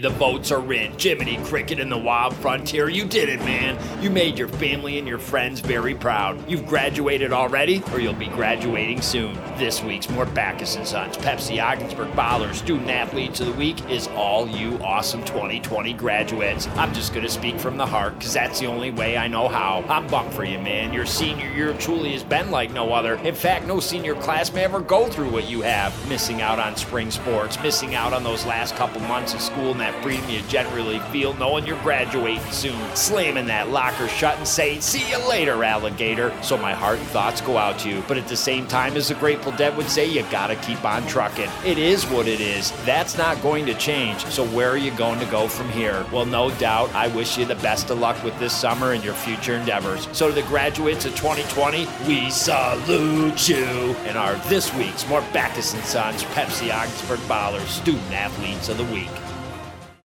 The votes are in. Jiminy Cricket and the Wild Frontier, you did it, man. You made your family and your friends very proud. You've graduated already, or you'll be graduating soon. This week's More Backus & Sons Pepsi Ogdensburg Bottlers Student Athletes of the Week is all you awesome 2020 graduates. I'm just gonna speak from the heart, because that's the only way I know how. I'm bummed for you, man. Your senior year truly has been like no other. In fact, no senior class may ever go through what you have. Missing out on spring sports, missing out on those last couple months of school and that freedom you generally feel knowing you're graduating soon. Slamming that locker shut and saying, see you later, alligator. So my heart and thoughts go out to you. But at the same time, as the Grateful Dead would say, you gotta keep on trucking. It is what it is. That's not going to change. So where are you going to go from here? Well, no doubt, I wish you the best of luck with this summer and your future endeavors. So to the graduates of 2020, we salute you and are this week's more Backus & Sons Pepsi Ogdensburg Bottlers Student Athletes of the Week.